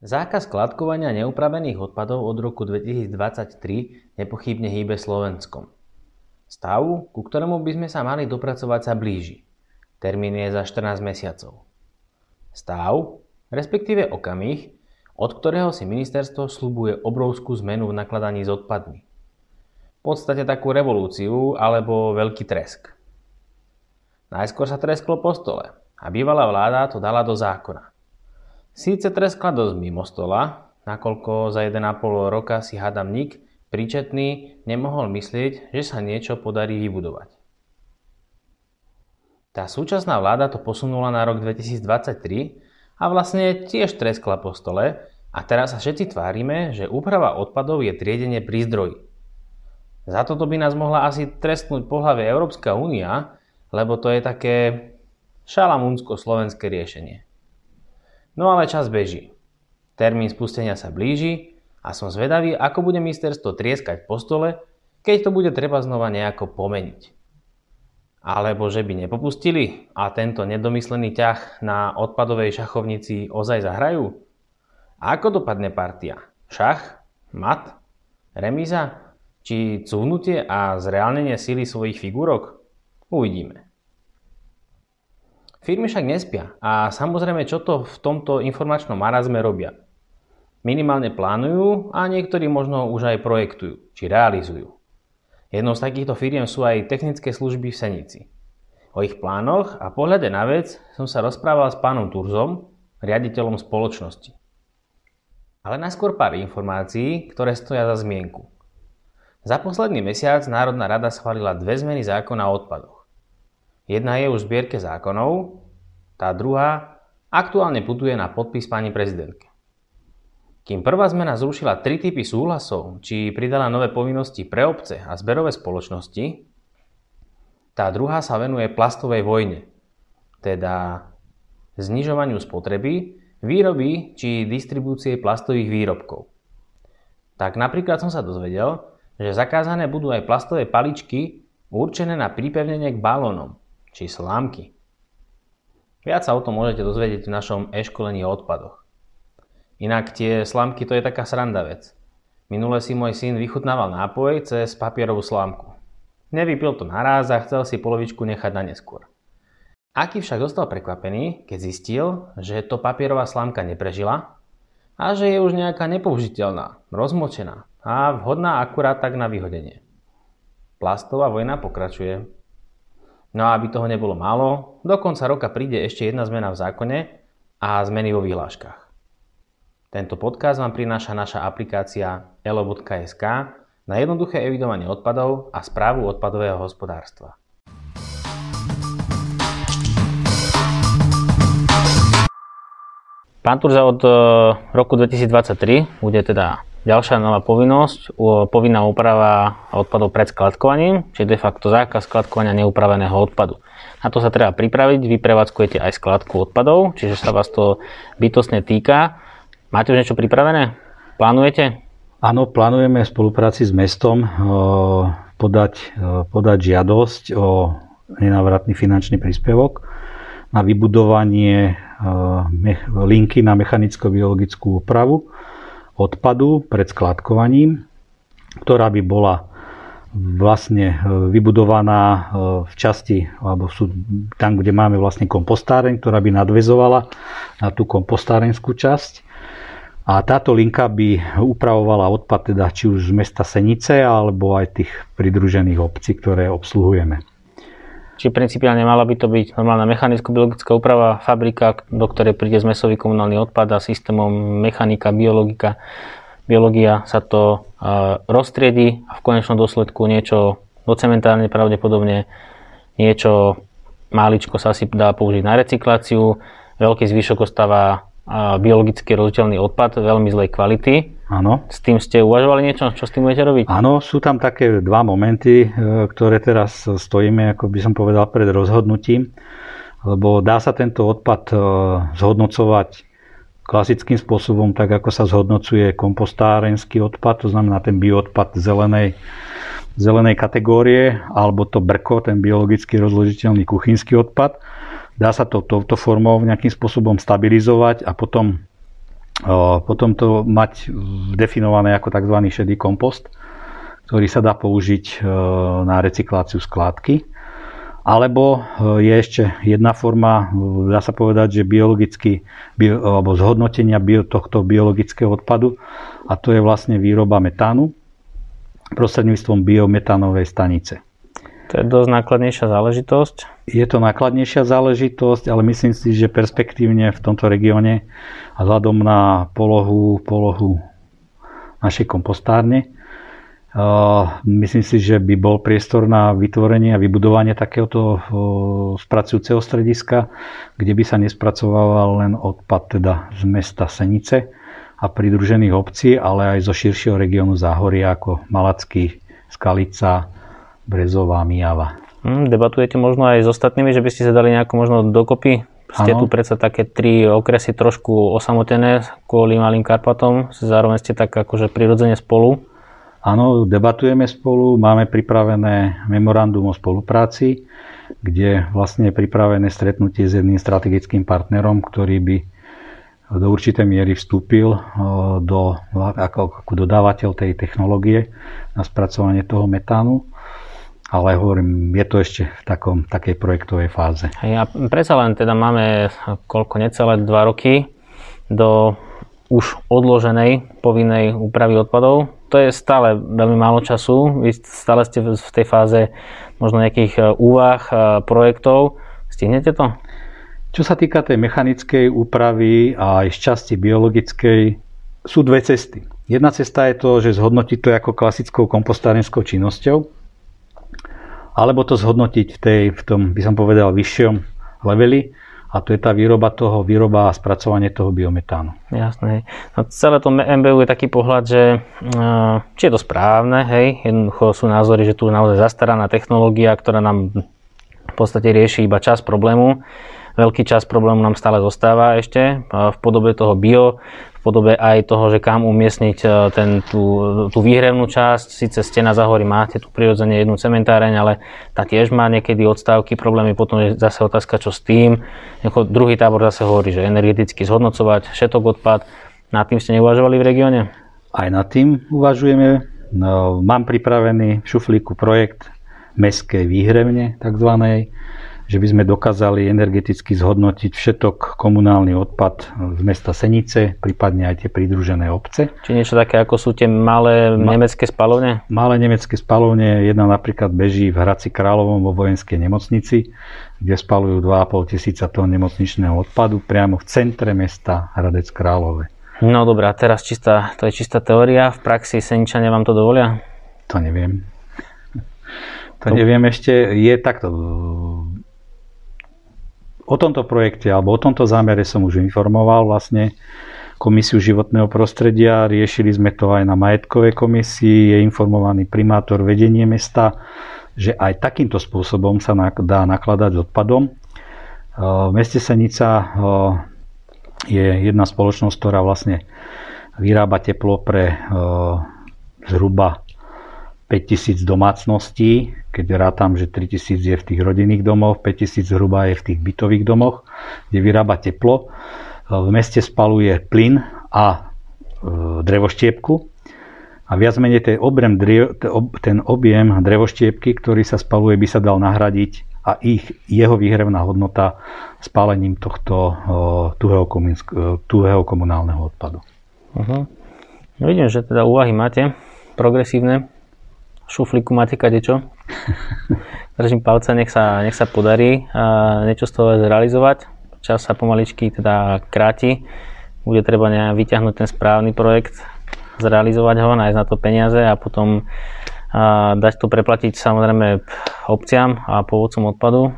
Zákaz skladkovania neupravených odpadov od roku 2023 nepochybne hýbe Slovenskom. Stav, ku ktorému by sme sa mali dopracovať, sa blíži. Termín je za 14 mesiacov. Stav, respektíve okamih, od ktorého si ministerstvo slubuje obrovskú zmenu v nakladaní s odpadmi. V podstate takú revolúciu alebo veľký tresk. Najskôr sa tresklo po stole a bývalá vláda to dala do zákona. Síce treskla dosť mimo stola, nakoľko za 1,5 roka si hádam nik, príčetný, nemohol myslieť, že sa niečo podarí vybudovať. Tá súčasná vláda to posunula na rok 2023 a vlastne tiež treskla po stole a teraz sa všetci tvárime, že úprava odpadov je triedenie pri zdroji. Za toto by nás mohla asi trestnúť po hlave Európska únia, lebo to je také šalamúnsko-slovenské riešenie. No ale čas beží. Termín spustenia sa blíži a som zvedavý, ako bude ministerstvo trieskať po stole, keď to bude treba znova nejako pomeniť. Alebo že by nepopustili a tento nedomyslený ťah na odpadovej šachovnici ozaj zahrajú? Ako dopadne partia? Šach? Mat? Remíza? Či cúvnutie a zreálnenie síly svojich figúrok? Uvidíme. Firmy však nespia a samozrejme čo to v tomto informačnom marazme robia. Minimálne plánujú a niektorí možno už aj projektujú, či realizujú. Jednou z takýchto firiem sú aj technické služby v Senici. O ich plánoch a pohľade na vec som sa rozprával s pánom Turzom, riaditeľom spoločnosti. Ale najskôr pár informácií, ktoré stoja za zmienku. Za posledný mesiac Národná rada schválila dve zmeny zákona o odpadoch. Jedna je už v zbierke zákonov, tá druhá aktuálne putuje na podpis pani prezidentke. Kým prvá zmena zrušila tri typy súhlasov, či pridala nové povinnosti pre obce a zberové spoločnosti, tá druhá sa venuje plastovej vojne, teda znižovaniu spotreby, výroby či distribúcie plastových výrobkov. Tak napríklad som sa dozvedel, že zakázané budú aj plastové paličky určené na pripevnenie k balónom, či slámky. Viac sa o tom môžete dozvedieť v našom e-školení o odpadoch. Inak tie slámky to je taká sranda vec. Minule si môj syn vychutnával nápoj cez papierovú slámku. Nevypil to naraz a chcel si polovičku nechať na neskôr. Aký však zostal prekvapený, keď zistil, že to papierová slámka neprežila a že je už nejaká nepoužiteľná, rozmočená a vhodná akurát tak na vyhodenie. Plastová vojna pokračuje. No a aby toho nebolo málo, do konca roka príde ešte jedna zmena v zákone a zmeny vo vyhláškach. Tento podcast vám prináša naša aplikácia elo.sk na jednoduché evidovanie odpadov a správu odpadového hospodárstva. Pán Turza od eh, roku 2023 bude teda Ďalšia nová povinnosť, povinná úprava odpadov pred skladkovaním, čiže de facto zákaz skladkovania neupraveného odpadu. Na to sa treba pripraviť, vy prevádzkujete aj skladku odpadov, čiže sa vás to bytostne týka. Máte už niečo pripravené? Plánujete? Áno, plánujeme v spolupráci s mestom podať, podať žiadosť o nenávratný finančný príspevok na vybudovanie linky na mechanicko-biologickú úpravu odpadu pred skladkovaním, ktorá by bola vlastne e, vybudovaná e, v časti, alebo sú tam, kde máme vlastne kompostáreň, ktorá by nadvezovala na tú kompostárenskú časť. A táto linka by upravovala odpad teda či už z mesta Senice, alebo aj tých pridružených obcí, ktoré obsluhujeme. Či principiálne mala by to byť normálna mechanicko-biologická úprava, fabrika, do ktorej príde zmesový komunálny odpad a systémom mechanika, biologika, biológia sa to uh, roztriedi a v konečnom dôsledku niečo do cementárne pravdepodobne, niečo máličko sa asi dá použiť na recykláciu, veľký zvyšok ostáva biologicky roziteľný odpad veľmi zlej kvality. Áno. S tým ste uvažovali niečo? Čo s tým budete robiť? Áno, sú tam také dva momenty, e, ktoré teraz stojíme, ako by som povedal, pred rozhodnutím. Lebo dá sa tento odpad e, zhodnocovať klasickým spôsobom, tak ako sa zhodnocuje kompostárenský odpad, to znamená ten bioodpad zelenej, zelenej kategórie, alebo to brko, ten biologicky rozložiteľný kuchynský odpad Dá sa to touto formou nejakým spôsobom stabilizovať a potom Potom to mať definované ako tzv. šedý kompost, ktorý sa dá použiť na recykláciu skládky. Alebo je ešte jedna forma, dá sa povedať, že biologicky, bio, alebo zhodnotenia bio, tohto biologického odpadu a to je vlastne výroba metánu prostredníctvom biometánovej stanice. To je dosť nákladnejšia záležitosť. Je to nákladnejšia záležitosť, ale myslím si, že perspektívne v tomto regióne a vzhľadom na polohu, polohu našej kompostárne, myslím si, že by bol priestor na vytvorenie a vybudovanie takéhoto spracujúceho strediska, kde by sa nespracovával len odpad teda z mesta Senice a pridružených obcí, ale aj zo širšieho regiónu Záhoria ako Malacký, Skalica, Brezová, Mijava. Hmm, debatujete možno aj s ostatnými, že by ste sa dali nejako možno dokopy? Ste ano. tu predsa také tri okresy trošku osamotené kvôli Malým Karpatom, zároveň ste tak akože prirodzene spolu. Áno, debatujeme spolu, máme pripravené memorandum o spolupráci, kde vlastne je pripravené stretnutie s jedným strategickým partnerom, ktorý by do určitej miery vstúpil do, ako, ako dodávateľ tej technológie na spracovanie toho metánu ale hovorím, je to ešte v takom, takej projektovej fáze. A predsa len teda máme koľko, necelé 2 roky do už odloženej povinnej úpravy odpadov. To je stále veľmi málo času. Vy stále ste v tej fáze možno nejakých e, úvah, e, projektov. Stihnete to? Čo sa týka tej mechanickej úpravy a aj z časti biologickej, sú dve cesty. Jedna cesta je to, že zhodnotiť to ako klasickou kompostárenskou činnosťou, alebo to zhodnotiť v, tej, v tom, by som povedal, vyššom leveli, a to je tá výroba toho, výroba a spracovanie toho biometánu. Jasné. No, celé to MBU je taký pohľad, že uh, či je to správne, hej, jednoducho sú názory, že tu je naozaj zastaraná technológia, ktorá nám v podstate rieši iba čas problému. Veľký čas problému nám stále zostáva ešte v podobe toho bio podobe aj toho, že kam umiestniť e, ten, tú, tú výhrevnú časť. Sice stena zahorí máte tu prirodzene jednu cementáreň, ale tá tiež má niekedy odstávky, problémy. Potom je zase otázka, čo s tým. Jako druhý tábor zase hovorí, že energeticky zhodnocovať všetok odpad. Nad tým ste neuvažovali v regióne? Aj nad tým uvažujeme. No, mám pripravený v šuflíku projekt mestskej výhrevne takzvanej že by sme dokázali energeticky zhodnotiť všetok komunálny odpad z mesta Senice, prípadne aj tie pridružené obce. Či niečo také, ako sú tie malé Ma- nemecké spalovne? Malé nemecké spalovne, jedna napríklad beží v Hradci Kráľovom vo vojenskej nemocnici, kde spalujú 2,5 tisíca tón nemocničného odpadu priamo v centre mesta Hradec Králové. No dobrá, teraz čistá, to je čistá teória. V praxi Seničania vám to dovolia? To neviem. To neviem ešte. Je takto O tomto projekte alebo o tomto zámere som už informoval vlastne Komisiu životného prostredia, riešili sme to aj na majetkovej komisii, je informovaný primátor vedenie mesta, že aj takýmto spôsobom sa dá nakladať s odpadom. V meste Senica je jedna spoločnosť, ktorá vlastne vyrába teplo pre zhruba 5000 domácností, keď rátam, že 3000 je v tých rodinných domoch, 5000 zhruba je v tých bytových domoch, kde vyrába teplo. V meste spaluje plyn a e, drevoštiepku. A viac menej ten objem, ten objem drevoštiepky, ktorý sa spaluje, by sa dal nahradiť a ich, jeho výhrevná hodnota spálením tohto e, tuhého, tuhého komunálneho odpadu. Uh-huh. Vidím, že teda úvahy máte progresívne šuflíku máte kadečo. Držím palce, nech sa, nech sa podarí a niečo z toho zrealizovať. Čas sa pomaličky teda kráti. Bude treba vyťahnuť ten správny projekt, zrealizovať ho, nájsť na to peniaze a potom a dať to preplatiť samozrejme obciam a pôvodcom odpadu.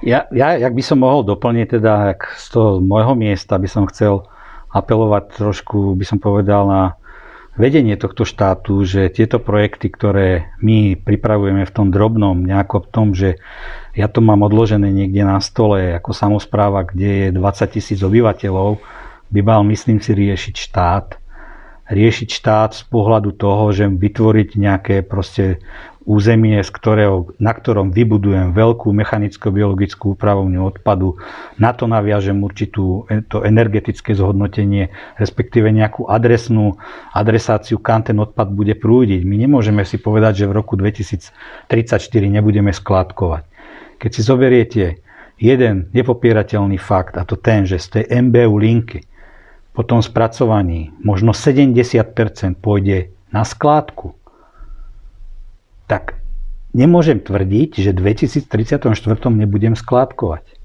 Ja, ja, jak by som mohol doplniť, teda jak z toho môjho miesta by som chcel apelovať trošku, by som povedal, na vedenie tohto štátu, že tieto projekty, ktoré my pripravujeme v tom drobnom, nejako v tom, že ja to mám odložené niekde na stole ako samozpráva, kde je 20 tisíc obyvateľov, by mal, myslím si, riešiť štát, riešiť štát z pohľadu toho, že vytvoriť nejaké proste územie, z ktorého, na ktorom vybudujem veľkú mechanicko-biologickú úpravovňu odpadu, na to naviažem určitú to energetické zhodnotenie, respektíve nejakú adresnú adresáciu, kam ten odpad bude prúdiť. My nemôžeme si povedať, že v roku 2034 nebudeme skládkovať. Keď si zoberiete jeden nepopierateľný fakt, a to ten, že z tej MBU linky po tom spracovaní možno 70% pôjde na skládku, tak nemôžem tvrdiť, že v 2034 nebudem skládkovať.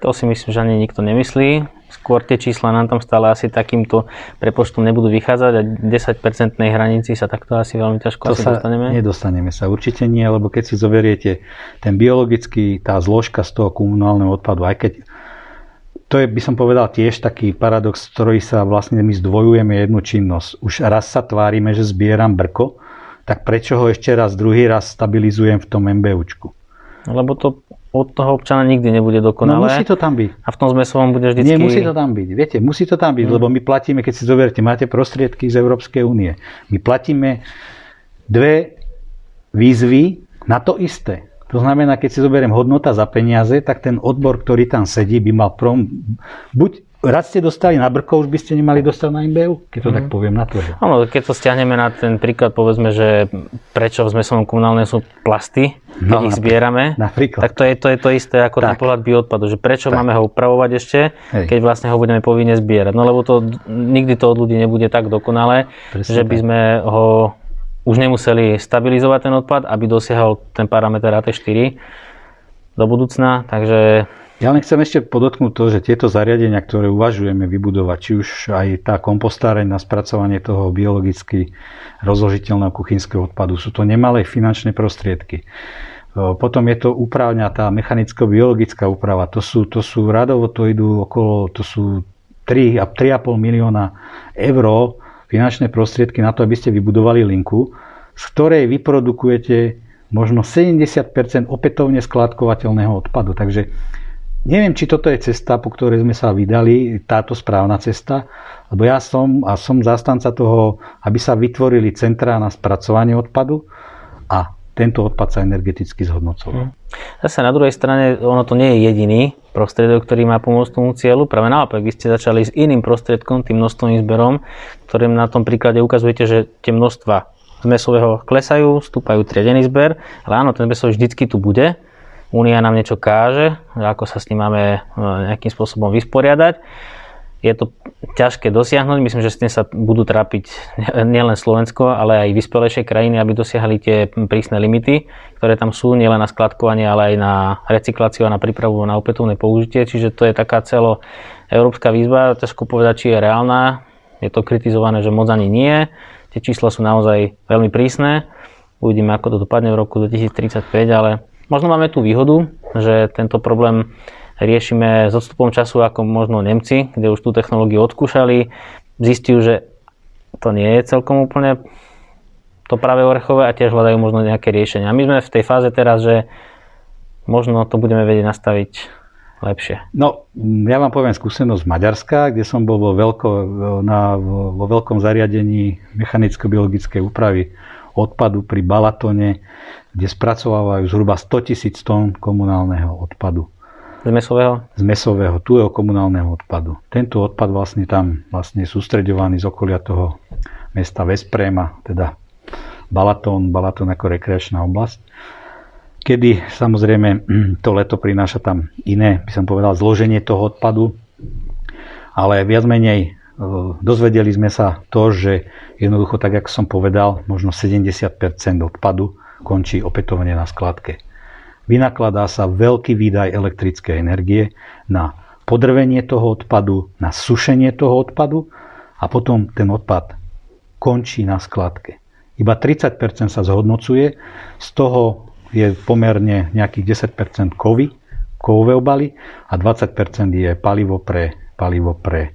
To si myslím, že ani nikto nemyslí. Skôr tie čísla nám tam stále asi takýmto prepočtom nebudú vychádzať a 10-percentnej hranici sa takto asi veľmi ťažko to asi sa dostaneme. Nedostaneme sa, určite nie, lebo keď si zoberiete ten biologický, tá zložka z toho komunálneho odpadu, aj keď to je, by som povedal, tiež taký paradox, ktorý sa vlastne my zdvojujeme jednu činnosť. Už raz sa tvárime, že zbieram brko, tak prečo ho ešte raz, druhý raz stabilizujem v tom MBUčku? Lebo to od toho občana nikdy nebude dokonalé. No musí to tam byť. A v tom zmyslom bude vždy... Nie, musí to tam byť. Viete, musí to tam byť, hmm. lebo my platíme, keď si zoberte, máte prostriedky z Európskej únie. My platíme dve výzvy na to isté. To znamená, keď si zoberiem hodnota za peniaze, tak ten odbor, ktorý tam sedí, by mal prom... buď raz ste dostali na brko, už by ste nemali dostať na MBU, keď to mm. tak mhm. poviem na to. Áno, keď to stiahneme na ten príklad, povedzme, že prečo v zmesovom komunálne sú plasty, keď no, ich zbierame, napríklad. tak to je, to je to isté ako tak. ten pohľad bioodpadu, že prečo tak. máme ho upravovať ešte, Hej. keď vlastne ho budeme povinne zbierať. No lebo to nikdy to od ľudí nebude tak dokonalé, Presne že by sme ho už nemuseli stabilizovať ten odpad, aby dosiahol ten parameter AT4 do budúcna, takže ja len chcem ešte podotknúť to, že tieto zariadenia, ktoré uvažujeme vybudovať, či už aj tá kompostáreň na spracovanie toho biologicky rozložiteľného kuchynského odpadu, sú to nemalé finančné prostriedky. Potom je to úpravňa, tá mechanicko-biologická úprava. To sú, to sú radovo, to idú okolo, to sú 3, 3,5 milióna eur finančné prostriedky na to, aby ste vybudovali linku, z ktorej vyprodukujete možno 70% opätovne skladkovateľného odpadu. Takže Neviem, či toto je cesta, po ktorej sme sa vydali, táto správna cesta, lebo ja som a som zastanca toho, aby sa vytvorili centrá na spracovanie odpadu a tento odpad sa energeticky zhodnocoval. Hm. Zase na druhej strane, ono to nie je jediný prostriedok, ktorý má pomôcť tomu cieľu. Práve naopak, vy ste začali s iným prostriedkom, tým množstvovým zberom, ktorým na tom príklade ukazujete, že tie množstva z mesového klesajú, stúpajú triedený zber, ale áno, ten mesový vždycky tu bude Únia nám niečo káže, ako sa s tým máme e, nejakým spôsobom vysporiadať. Je to ťažké dosiahnuť, myslím, že s tým sa budú trápiť nielen Slovensko, ale aj vyspelejšie krajiny, aby dosiahli tie prísne limity, ktoré tam sú, nielen na skladkovanie, ale aj na recykláciu a na prípravu na opätovné použitie. Čiže to je taká celo európska výzva, ťažko povedať, či je reálna. Je to kritizované, že moc ani nie. Tie čísla sú naozaj veľmi prísne. Uvidíme, ako to dopadne v roku 2035, ale Možno máme tú výhodu, že tento problém riešime s odstupom času ako možno Nemci, kde už tú technológiu odskúšali, zistiu, že to nie je celkom úplne to práve orechové a tiež hľadajú možno nejaké riešenia. My sme v tej fáze teraz, že možno to budeme vedieť nastaviť lepšie. No, ja vám poviem skúsenosť z Maďarska, kde som bol vo, veľko, na, vo veľkom zariadení mechanicko-biologickej úpravy odpadu pri Balatone, kde spracovávajú zhruba 100 tisíc tón komunálneho odpadu. Z mesového? Z mesového, tu je komunálneho odpadu. Tento odpad vlastne tam vlastne je sústreďovaný z okolia toho mesta Vespréma, teda Balatón, Balatón ako rekreačná oblasť. Kedy samozrejme to leto prináša tam iné, by som povedal, zloženie toho odpadu, ale viac menej dozvedeli sme sa to, že jednoducho, tak ako som povedal, možno 70% odpadu končí opätovne na skladke. Vynakladá sa veľký výdaj elektrickej energie na podrvenie toho odpadu, na sušenie toho odpadu a potom ten odpad končí na skladke. Iba 30% sa zhodnocuje, z toho je pomerne nejakých 10% kovy, kovové obaly a 20% je palivo pre, palivo pre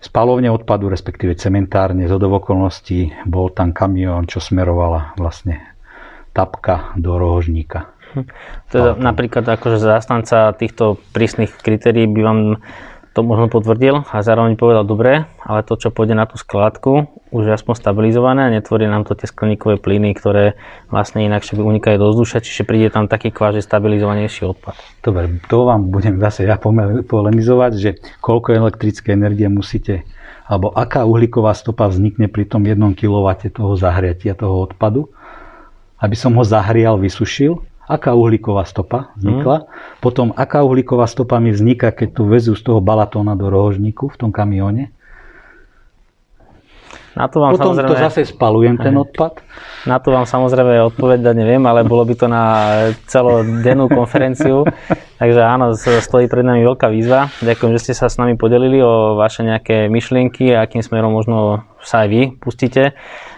spalovne odpadu, respektíve cementárne. Z okolností bol tam kamión, čo smerovala vlastne tapka do rohožníka. Teda napríklad akože zástanca týchto prísnych kritérií by vám to možno potvrdil a zároveň povedal, dobre, ale to, čo pôjde na tú skladku, už je aspoň stabilizované a netvorí nám to tie skleníkové plyny, ktoré vlastne inakšie by unikajú do vzdušia, čiže príde tam taký kváži stabilizovanejší odpad. Dobre, to vám budem zase ja polemizovať, že koľko elektrické energie musíte, alebo aká uhlíková stopa vznikne pri tom 1 kW toho zahriatia, toho odpadu, aby som ho zahrial, vysušil aká uhlíková stopa vznikla, mm. potom aká uhlíková stopa mi vzniká, keď tu vezú z toho balatóna do rohožníku v tom kamióne. Na to vám Potom samozrejme... to zase spalujem, ten odpad. Na to vám samozrejme odpovedať neviem, ale bolo by to na celodennú konferenciu. Takže áno, stojí pred nami veľká výzva. Ďakujem, že ste sa s nami podelili o vaše nejaké myšlienky a akým smerom možno sa aj vy pustíte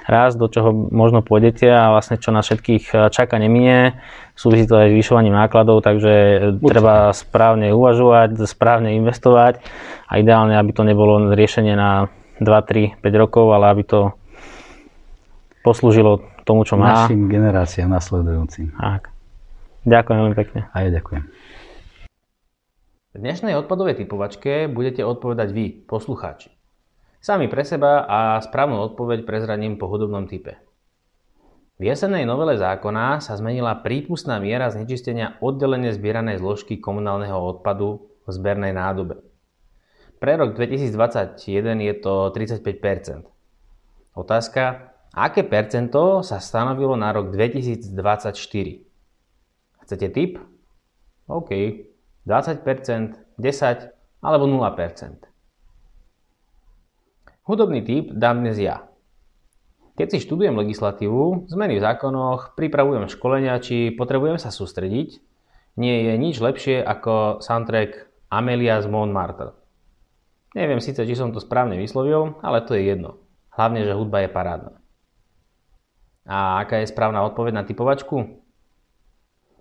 raz, do čoho možno pôjdete a vlastne čo nás všetkých čaká neminie. Súvisí to aj s vyšovaním nákladov, takže Určite. treba správne uvažovať, správne investovať a ideálne, aby to nebolo riešenie na 2, 3, 5 rokov, ale aby to poslúžilo tomu, čo má. Našim generáciám nasledujúcim. Tak. Ďakujem veľmi pekne. A ja ďakujem. V dnešnej odpadovej typovačke budete odpovedať vy, poslucháči. Sami pre seba a správnu odpoveď prezradím po hudobnom type. V jesennej novele zákona sa zmenila prípustná miera znečistenia oddelenie zbieranej zložky komunálneho odpadu v zbernej nádobe. Pre rok 2021 je to 35%. Otázka, aké percento sa stanovilo na rok 2024? Chcete tip? OK, 20%, 10 alebo 0%. Hudobný tip dám dnes ja. Keď si študujem legislatívu, zmeny v zákonoch, pripravujem školenia či potrebujem sa sústrediť, nie je nič lepšie ako soundtrack Amelia z Montmartre. Neviem síce, či som to správne vyslovil, ale to je jedno. Hlavne, že hudba je parádna. A aká je správna odpoveď na typovačku?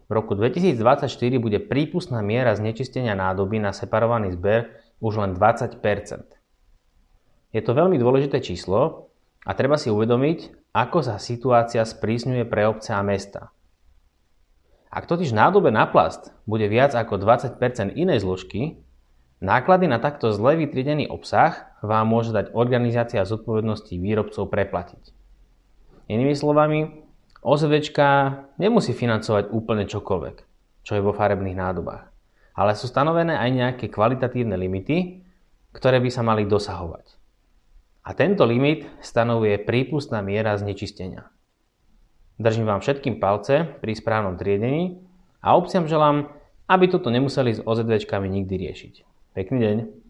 V roku 2024 bude prípustná miera znečistenia nádoby na separovaný zber už len 20% Je to veľmi dôležité číslo a treba si uvedomiť, ako sa situácia sprísňuje pre obce a mesta. Ak totiž nádobe na plast bude viac ako 20% inej zložky, Náklady na takto zle vytriedený obsah vám môže dať organizácia zodpovednosti výrobcov preplatiť. Inými slovami, OZVčka nemusí financovať úplne čokoľvek, čo je vo farebných nádobách, ale sú stanovené aj nejaké kvalitatívne limity, ktoré by sa mali dosahovať. A tento limit stanovuje prípustná miera znečistenia. Držím vám všetkým palce pri správnom triedení a obciam želám, aby toto nemuseli s OZVčkami nikdy riešiť. Pekný deň.